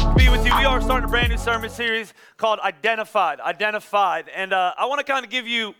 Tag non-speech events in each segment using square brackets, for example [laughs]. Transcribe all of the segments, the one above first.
To be with you. We are starting a brand new sermon series called Identified. Identified. And uh, I want to kind of give you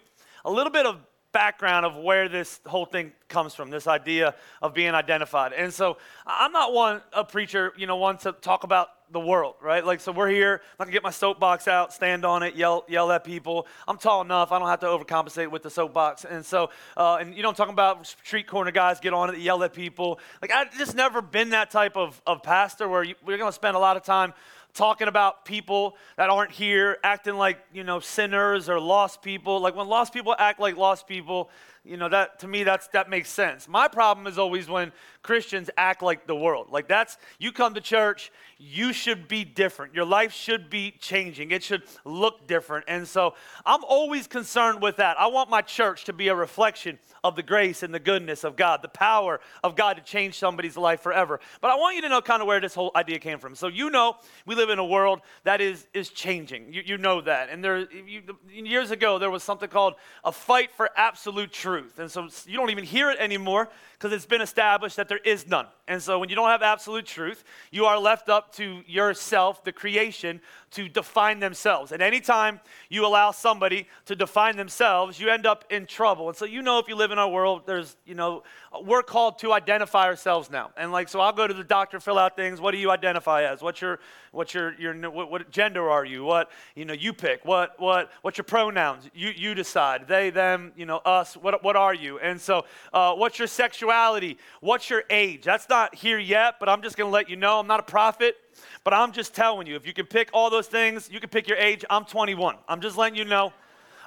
a little bit of background of where this whole thing comes from this idea of being identified. And so i'm not one a preacher you know one to talk about the world right? Like so we're here not gonna get my soapbox out stand on it yell yell at people. I'm tall enough i don't have to overcompensate with the soapbox. And so uh, and you know i'm talking about? Street corner guys get on it yell at people. Like i've just never been that type of, of pastor where you, we're gonna spend a lot of time talking about people that aren't here, acting like, you know, sinners or lost people. Like when lost people act like lost people, you know, that to me that's that makes sense. My problem is always when Christians act like the world. Like that's you come to church, you should be different. Your life should be changing. It should look different. And so I'm always concerned with that. I want my church to be a reflection of the grace and the goodness of God, the power of God to change somebody's life forever. But I want you to know kind of where this whole idea came from. So you know we live in a world that is is changing. You, you know that. And there you, years ago there was something called a fight for absolute truth. And so you don't even hear it anymore because it's been established that there is none. And so when you don't have absolute truth, you are left up to yourself, the creation, to define themselves. And anytime you allow somebody to define themselves, you end up in trouble. And so you know if you live in our world, there's, you know, we're called to identify ourselves now. And like, so I'll go to the doctor, fill out things. What do you identify as? What's your, what's your, your what, what gender are you? What, you know, you pick. What, what, what's your pronouns? You, you decide. They, them, you know, us. What, what are you? And so, uh, what's your sexuality? What's your age? That's not here yet, but I'm just going to let you know. I'm not a prophet. But I'm just telling you, if you can pick all those things, you can pick your age. I'm 21. I'm just letting you know.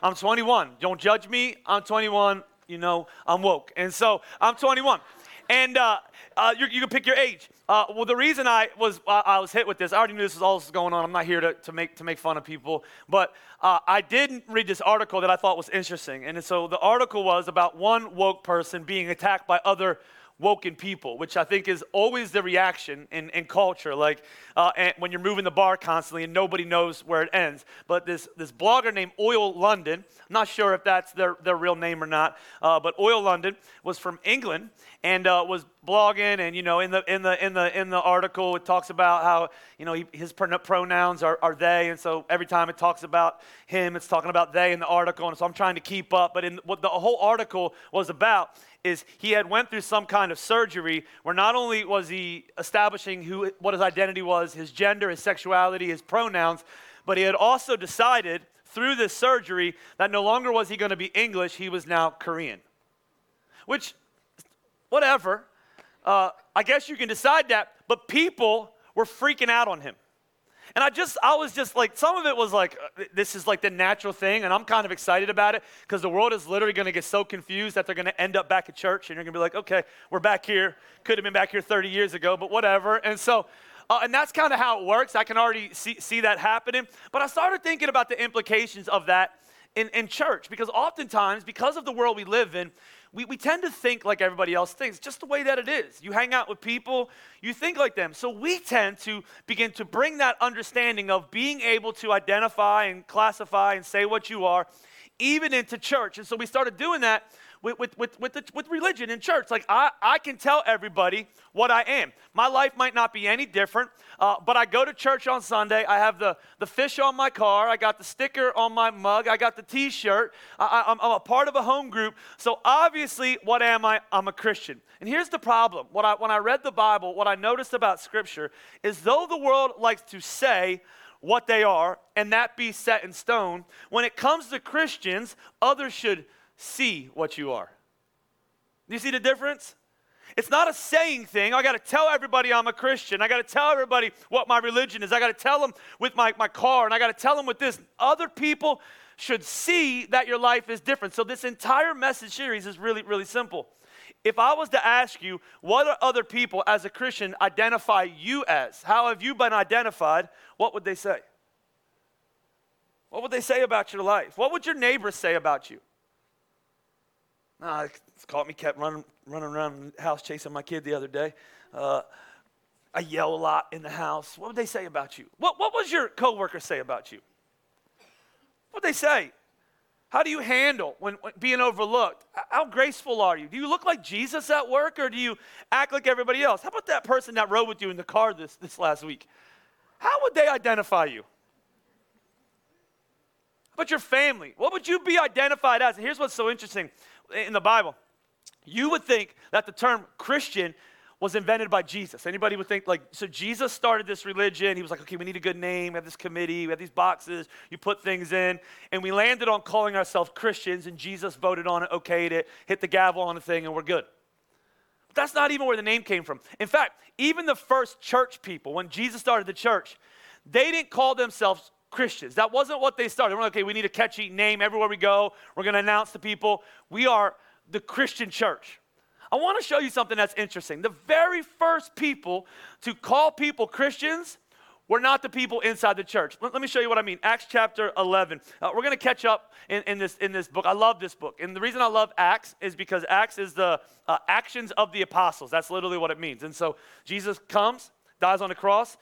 I'm 21. Don't judge me. I'm 21 you know, I'm woke. And so I'm 21. And uh, uh, you, you, can pick your age. Uh, well, the reason I was I was hit with this, I already knew this was all this was going on. I'm not here to, to make to make fun of people, but uh, I did read this article that I thought was interesting. And so the article was about one woke person being attacked by other woken people, which I think is always the reaction in, in culture. Like uh, when you're moving the bar constantly and nobody knows where it ends. But this, this blogger named Oli London, I'm not sure if that's their, their real name or not, uh, but Oli London was from England and uh, was blogging. And, you know, in the, in, the, in, the, in the article, it talks about how, you know, he, his pronouns are, are they. And so every time it talks about him, it's talking about they in the article. And so I'm trying to keep up. But in what the whole article was about is he had went through some kind of surgery where not only was he establishing who, what his identity was, his gender, his sexuality, his pronouns, but he had also decided through this surgery that no longer was he going to be English, he was now Korean. Which, whatever. Uh, I guess you can decide that, but people were freaking out on him. And I just, I was just like, some of it was like, uh, this is like the natural thing, and I'm kind of excited about it because the world is literally going to get so confused that they're going to end up back at church, and you're going to be like, okay, we're back here. Could have been back here 30 years ago, but whatever. And so, uh, and that's kind of how it works. I can already see, see that happening. But I started thinking about the implications of that in, in church because oftentimes, because of the world we live in, we, we tend to think like everybody else thinks, just the way that it is. You hang out with people, you think like them. So we tend to begin to bring that understanding of being able to identify and classify and say what you are, even into church. And so we started doing that with, with, with, with, the, with religion in church. Like, I, I can tell everybody what I am. My life might not be any different, uh, but I go to church on Sunday. I have the, the fish on my car. I got the sticker on my mug. I got the t shirt. I'm, I'm a part of a home group. So, obviously, what am I? I'm a Christian. And here's the problem. What I, when I read the Bible, what I noticed about Scripture is though the world likes to say, what they are, and that be set in stone. When it comes to Christians, others should see what you are. You see the difference? It's not a saying thing. I got to tell everybody I'm a Christian. I got to tell everybody what my religion is. I got to tell them with my, my car, and I got to tell them with this. Other people should see that your life is different. So, this entire message series is really, really simple. If I was to ask you, what are other people as a Christian identify you as? How have you been identified? What would they say? What would they say about your life? What would your neighbors say about you? It's caught me, kept running, running around the house chasing my kid the other day. Uh, I yell a lot in the house. What would they say about you? What, what was your coworker say about you? What would they say? How do you handle when, when, being overlooked? How graceful are you? Do you look like Jesus at work or do you act like everybody else? How about that person that rode with you in the car this, this last week? How would they identify you? How about your family? What would you be identified as? And here's what's so interesting in the Bible. You would think that the term Christian was invented by Jesus. Anybody would think like, so Jesus started this religion. He was like, okay, we need a good name. We have this committee. We have these boxes. You put things in. And we landed on calling ourselves Christians, and Jesus voted on it, okayed it, hit the gavel on the thing, and we're good. But that's not even where the name came from. In fact, even the first church people, when Jesus started the church, they didn't call themselves Christians. That wasn't what they started. We're like, okay, we need a catchy name everywhere we go. We're going to announce to people we are the Christian church. I want to show you something that's interesting. The very first people to call people Christians were not the people inside the church. Let, me show you what I mean. Acts chapter 11. Uh, we're going to catch up in, in, this, in this book. I love this book. And the reason I love Acts is because Acts is the uh, actions of the apostles. That's literally what it means. And so Jesus comes, dies on the cross,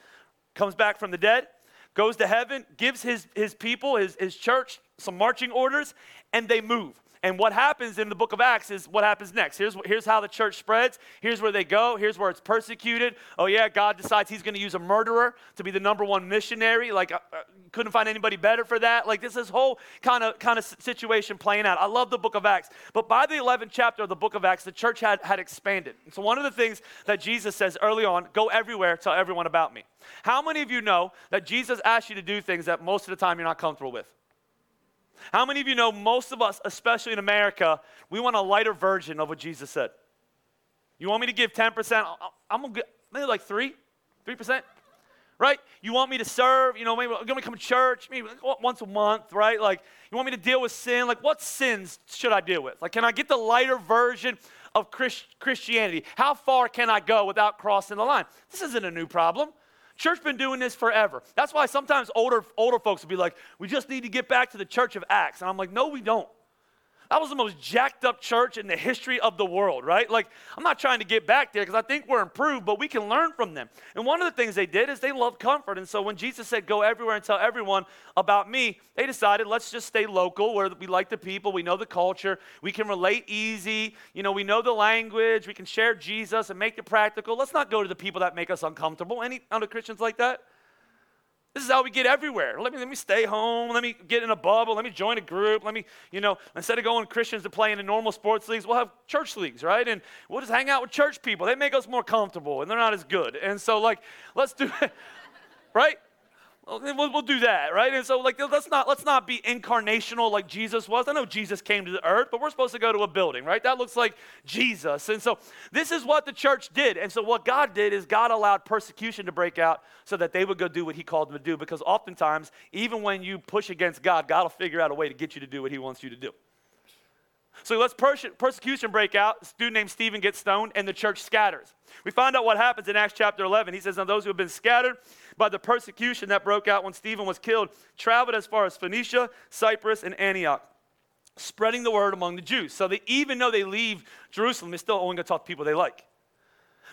comes back from the dead, goes to heaven, gives his, his people, his, his church, some marching orders, and they move. And what happens in the book of Acts is what happens next. Here's, here's how the church spreads. Here's where they go. Here's where it's persecuted. Oh, yeah, God decides he's going to use a murderer to be the number one missionary. Like, uh, uh, couldn't find anybody better for that. Like, this is whole kind of kind of situation playing out. I love the book of Acts. But by the 11th chapter of the book of Acts, the church had, had expanded. So, one of the things that Jesus says early on go everywhere, tell everyone about me. How many of you know that Jesus asks you to do things that most of the time you're not comfortable with? How many of you know most of us, especially in America, we want a lighter version of what Jesus said? You want me to give 10%? I'm gonna get maybe like three, 3%, right? You want me to serve, you know, maybe I'm gonna come to church, maybe once a month, right? Like, you want me to deal with sin? Like, what sins should I deal with? Like, can I get the lighter version of Christ- Christianity? How far can I go without crossing the line? This isn't a new problem. Church been doing this forever. That's why sometimes older, older folks will be like, we just need to get back to the church of Acts. And I'm like, no, we don't. That was the most jacked up church in the history of the world, right? Like, I'm not trying to get back there because I think we're improved, but we can learn from them. And one of the things they did is they loved comfort. And so when Jesus said, Go everywhere and tell everyone about me, they decided, let's just stay local where we like the people, we know the culture, we can relate easy, you know, we know the language, we can share Jesus and make it practical. Let's not go to the people that make us uncomfortable. Any other Christians like that? This is how we get everywhere. Let me, let me stay home. Let me get in a bubble. Let me join a group. Let me, you know, instead of going Christians to play in the normal sports leagues, we'll have church leagues, right? And we'll just hang out with church people. They make us more comfortable and they're not as good. And so, like, let's do [laughs] it, right? We'll, we'll, do that, right? And so, like, let's not let's not be incarnational like Jesus was. I know Jesus came to the earth, but we're supposed to go to a building, right? That looks like Jesus. And so, this is what the church did. And so, what God did is God allowed persecution to break out so that they would go do what He called them to do. Because oftentimes, even when you push against God, God will figure out a way to get you to do what He wants you to do. So let's perse- persecution break out. A student named Stephen gets stoned, and the church scatters. We find out what happens in Acts chapter 11. He says, Now those who have been scattered by the persecution that broke out when Stephen was killed traveled as far as Phoenicia, Cyprus, and Antioch, spreading the word among the Jews. So they, even though they leave Jerusalem, they're still only going to talk to people they like.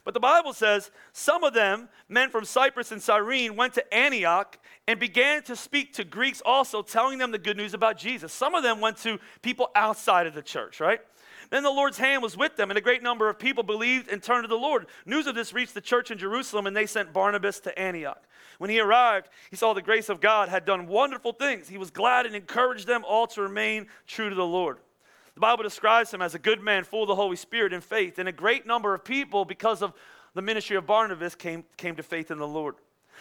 But the Bible says some of them, men from Cyprus and Cyrene, went to Antioch and began to speak to Greeks also, telling them the good news about Jesus. Some of them went to people outside of the church, right? Then the Lord's hand was with them, and a great number of people believed and turned to the Lord. News of this reached the church in Jerusalem, and they sent Barnabas to Antioch. When he arrived, he saw the grace of God had done wonderful things. He was glad and encouraged them all to remain true to the Lord. The Bible describes him as a good man, full of the Holy Spirit and faith. And a great number of people, because of the ministry of Barnabas, came, came to faith in the Lord.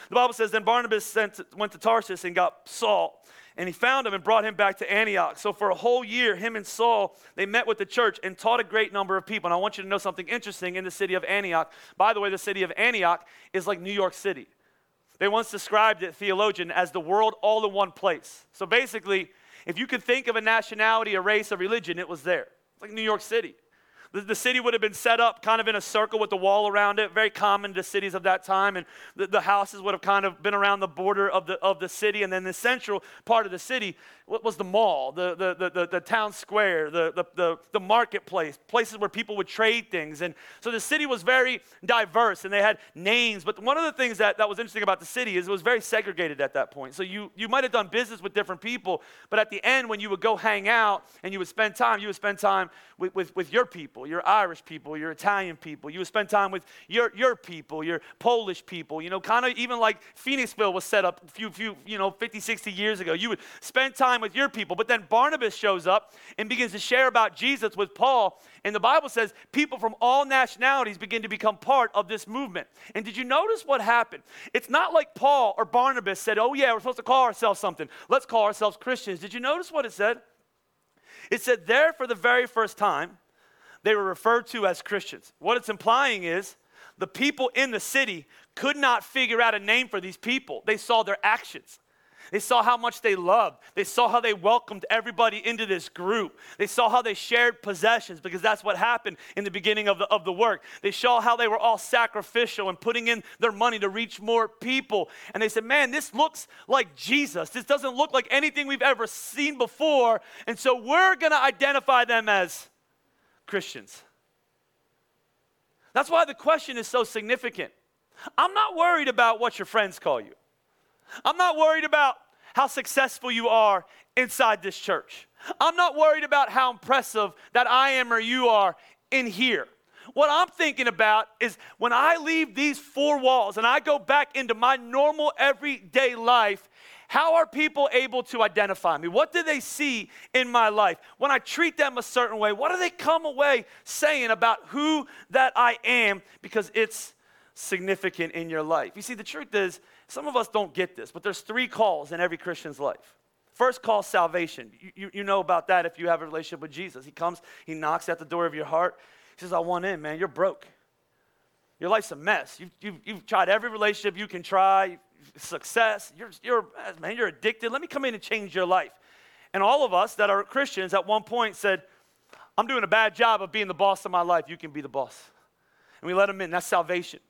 The Bible says, Then Barnabas sent, went to Tarsus and got Saul, and he found him and brought him back to Antioch. So for a whole year, him and Saul, they met with the church and taught a great number of people. And I want you to know something interesting in the city of Antioch. By the way, the city of Antioch is like New York City. They once described it, theologian, as the world all in one place. So basically, if you could think of a nationality, a race, a religion, it was there. It's like New York City. The, the, city would have been set up kind of in a circle with the wall around it, very common to cities of that time. And the, the houses would have kind of been around the border of the, of the city. And then the central part of the city was the mall, the, the, the, the, town square, the, the, the, the marketplace, places where people would trade things. And so the city was very diverse and they had names. But one of the things that, that was interesting about the city is it was very segregated at that point. So you, you might have done business with different people, but at the end, when you would go hang out and you would spend time, you would spend time with, with, with your people, your Irish people, your Italian people. You would spend time with your, your people, your Polish people, you know, kind of even like Phoenixville was set up a few, few, you know, 50, 60 years ago. You would spend time with your people. But then Barnabas shows up and begins to share about Jesus with Paul. And the Bible says people from all nationalities begin to become part of this movement. And did you notice what happened? It's not like Paul or Barnabas said, Oh, yeah, we're supposed to call ourselves something. Let's call ourselves Christians. Did you notice what it said? It said, There for the very first time, they were referred to as Christians. What it's implying is the people in the city could not figure out a name for these people. They saw their actions. They saw how much they loved. They saw how they welcomed everybody into this group. They saw how they shared possessions because that's what happened in the beginning of the, of the work. They saw how they were all sacrificial and putting in their money to reach more people. And they said, Man, this looks like Jesus. This doesn't look like anything we've ever seen before. And so we're going to identify them as Christians. That's why the question is so significant. I'm not worried about what your friends call you. I'm not worried about how successful you are inside this church. I'm not worried about how impressive that I am or you are in here. What I'm thinking about is when I leave these four walls and I go back into my normal everyday life, how are people able to identify me? What do they see in my life? When I treat them a certain way, what do they come away saying about who that I am? Because it's significant in your life. You see, the truth is, some of us don't get this, but there's three calls in every Christian's life. First call, salvation. You, you, know about that if you have a relationship with Jesus. He comes, he knocks at the door of your heart. He says, I want in, man. You're broke. Your life's a mess. You've, you've, you've tried every relationship you can try, success. You're, you're, man, you're addicted. Let me come in and change your life. And all of us that are Christians at one point said, I'm doing a bad job of being the boss of my life. You can be the boss. And we let him in. That's salvation.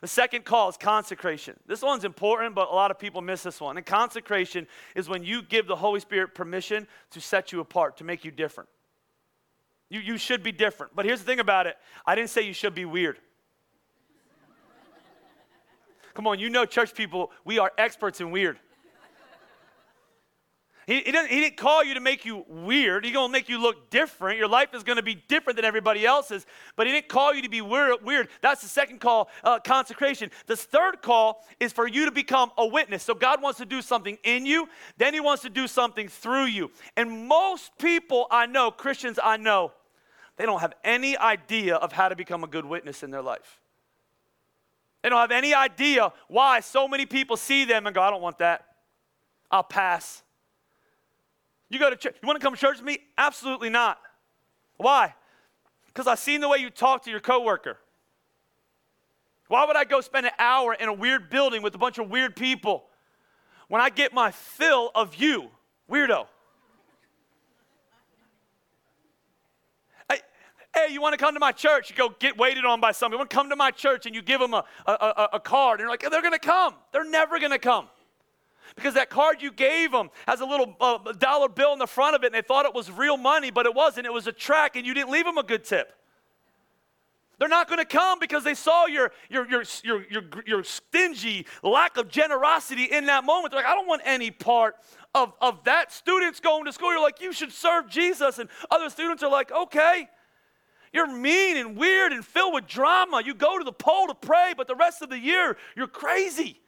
The second call is consecration. This one's important, but a lot of people miss this one. And consecration is when you give the Holy Spirit permission to set you apart, to make you different. You, you should be different. But here's the thing about it I didn't say you should be weird. Come on, you know, church people, we are experts in weird. He, he, he, didn't call you to make you weird. He's going to make you look different. Your life is going to be different than everybody else's. But he didn't call you to be weird. weird. That's the second call, uh, consecration. The third call is for you to become a witness. So God wants to do something in you, then he wants to do something through you. And most people I know, Christians I know, they don't have any idea of how to become a good witness in their life. They don't have any idea why so many people see them and go, I don't want that. I'll pass. You go to church. You want to come to church with me? Absolutely not. Why? Because I've seen the way you talk to your coworker. Why would I go spend an hour in a weird building with a bunch of weird people when I get my fill of you, weirdo? hey, hey, you want to come to my church? You go get waited on by somebody. You want to come to my church and you give them a, a, a, a card and you're like, they're going to come. They're never going to come because that card you gave them has a little uh, dollar bill in the front of it and they thought it was real money, but it wasn't. It was a track and you didn't leave them a good tip. They're not going to come because they saw your, your, your, your, your, your stingy lack of generosity in that moment. They're like, I don't want any part of, of that. Students going to school, you're like, you should serve Jesus. And other students are like, okay. You're mean and weird and filled with drama. You go to the pole to pray, but the rest of the year, you're crazy.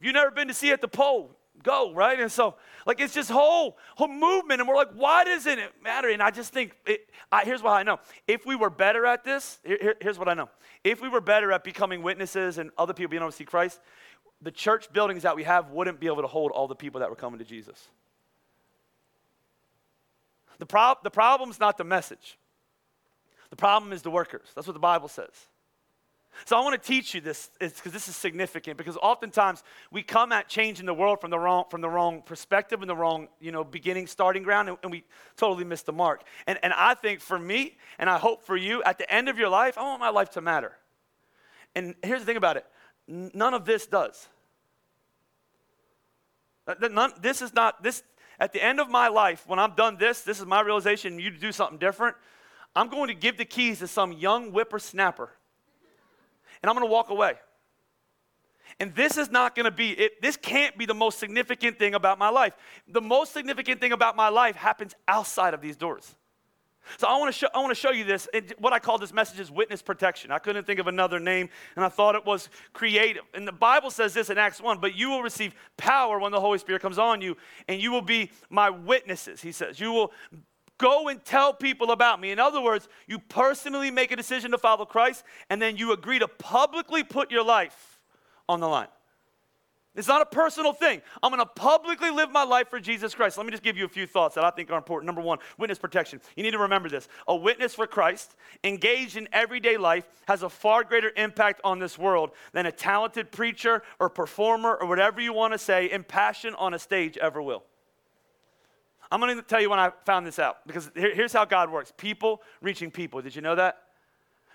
If you've never been to see at the pole, go, right? And so, like, it's just whole, whole movement. And we're like, why doesn't it matter? And I just think, it, I, here's what I know. If we were better at this, here, here's what I know. If we were better at becoming witnesses and other people being able to see Christ, the church buildings that we have wouldn't be able to hold all the people that were coming to Jesus. The, prob- the problem's not the message. The problem is the workers. That's what the Bible says. So I want to teach you this because this is significant because oftentimes we come at changing the world from the wrong from the wrong perspective and the wrong you know beginning starting ground and, and we totally miss the mark. And and I think for me and I hope for you at the end of your life I want my life to matter. And here's the thing about it: none of this does. None, this is not this at the end of my life when I'm done this. This is my realization. You do something different. I'm going to give the keys to some young whippersnapper and I'm going to walk away. And this is not going to be, it, this can't be the most significant thing about my life. The most significant thing about my life happens outside of these doors. So I want to show, I want to show you this. what I call this message is witness protection. I couldn't think of another name, and I thought it was creative. And the Bible says this in Acts 1, but you will receive power when the Holy Spirit comes on you, and you will be my witnesses, he says. You will Go and tell people about me. In other words, you personally make a decision to follow Christ, and then you agree to publicly put your life on the line. It's not a personal thing. I'm going to publicly live my life for Jesus Christ. Let me just give you a few thoughts that I think are important. Number one, witness protection. You need to remember this. A witness for Christ, engaged in everyday life, has a far greater impact on this world than a talented preacher or performer or whatever you want to say in passion on a stage ever will. I'm going to tell you when I found this out because here's how God works people reaching people. Did you know that?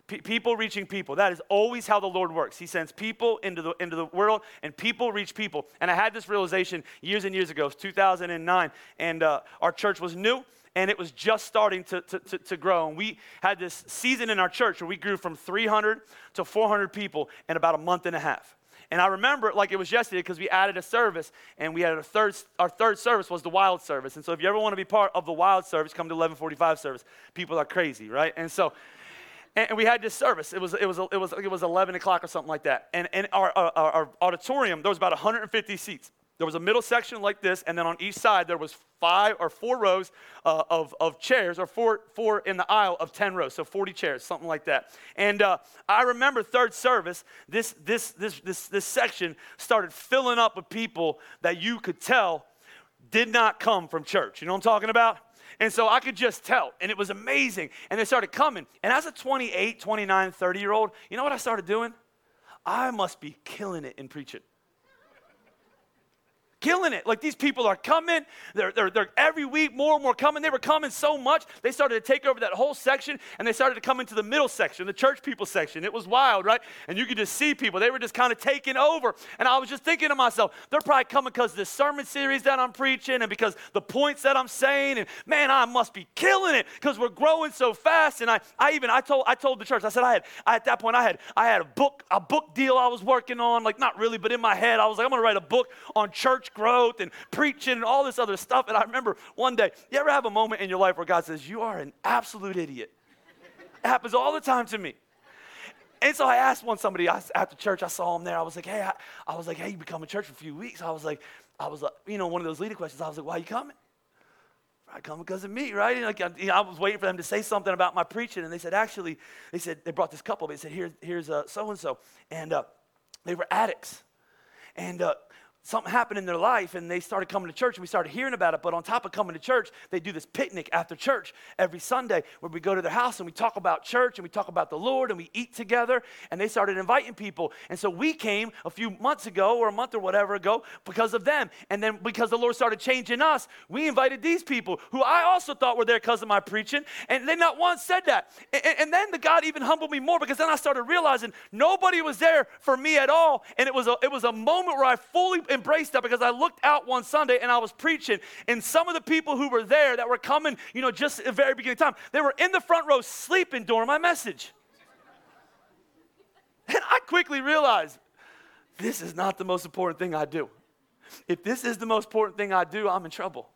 P- people reaching people. That is always how the Lord works. He sends people into the, into the world, and people reach people. And I had this realization years and years ago, 2009, and uh, our church was new and it was just starting to, to, to, to, grow. And we had this season in our church where we grew from 300 to 400 people in about a month and a half. And I remember it like it was yesterday because we added a service and we had a third, our third service was the wild service. And so if you ever want to be part of the wild service, come to 1145 service. People are crazy, right? And so, and, we had this service. It was, it was, it was, it was 11 o'clock or something like that. And, and our, our, our auditorium, there was about 150 seats. There was a middle section like this, and then on each side there was five or four rows uh, of, of chairs, or four, four in the aisle of 10 rows, so 40 chairs, something like that. And uh, I remember third service, this, this, this, this, this section started filling up with people that you could tell did not come from church. You know what I'm talking about? And so I could just tell, and it was amazing. And they started coming. And as a 28, 29, 30 year old, you know what I started doing? I must be killing it in preaching killing it. Like these people are coming. They're, they're, they're every week more and more coming. They were coming so much, they started to take over that whole section and they started to come into the middle section, the church people section. It was wild, right? And you could just see people. They were just kind of taking over. And I was just thinking to myself, they're probably coming because of the sermon series that I'm preaching and because the points that I'm saying. And man, I must be killing it because we're growing so fast. And I, I even I told I told the church, I said I had I, at that point I had I had a book, a book deal I was working on, like not really, but in my head, I was like, I'm gonna write a book on church growth and preaching and all this other stuff. And I remember one day, you ever have a moment in your life where God says, You are an absolute idiot? It happens all the time to me. And so I asked one somebody after church, I saw him there. I was like, hey, I, I was like, hey, you coming to church for a few weeks. I was like, I was like, you know, one of those leading questions. I was like, why you coming? I come because of me, right? And like, you know, I was waiting for them to say something about my preaching, and they said, actually, they said they brought this couple. They said, Here, here's a so and so, and uh, they were addicts, and uh, something happened in their life and they started coming to church and we started hearing about it. But on top of coming to church, they do this picnic after church every Sunday where we go to their house and we talk about church and we talk about the Lord and we eat together. And they started inviting people. And so we came a few months ago or a month or whatever ago because of them. And then because the Lord started changing us, we invited these people who I also thought were there because of my preaching. And they not once said that. And, and then the God even humbled me more because then I started realizing nobody was there for me at all. And it was a, it was a moment where I fully embraced that because I looked out one Sunday and I was preaching, and some of the people who were there that were coming, you know, just at the very beginning time, they were in the front row sleeping during my message. [laughs] And I quickly realized this is not the most important thing I do. If this is the most important thing I do, I'm in trouble.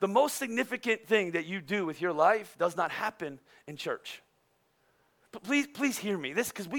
The most significant thing that you do with your life does not happen in church. But please, please hear me. This because we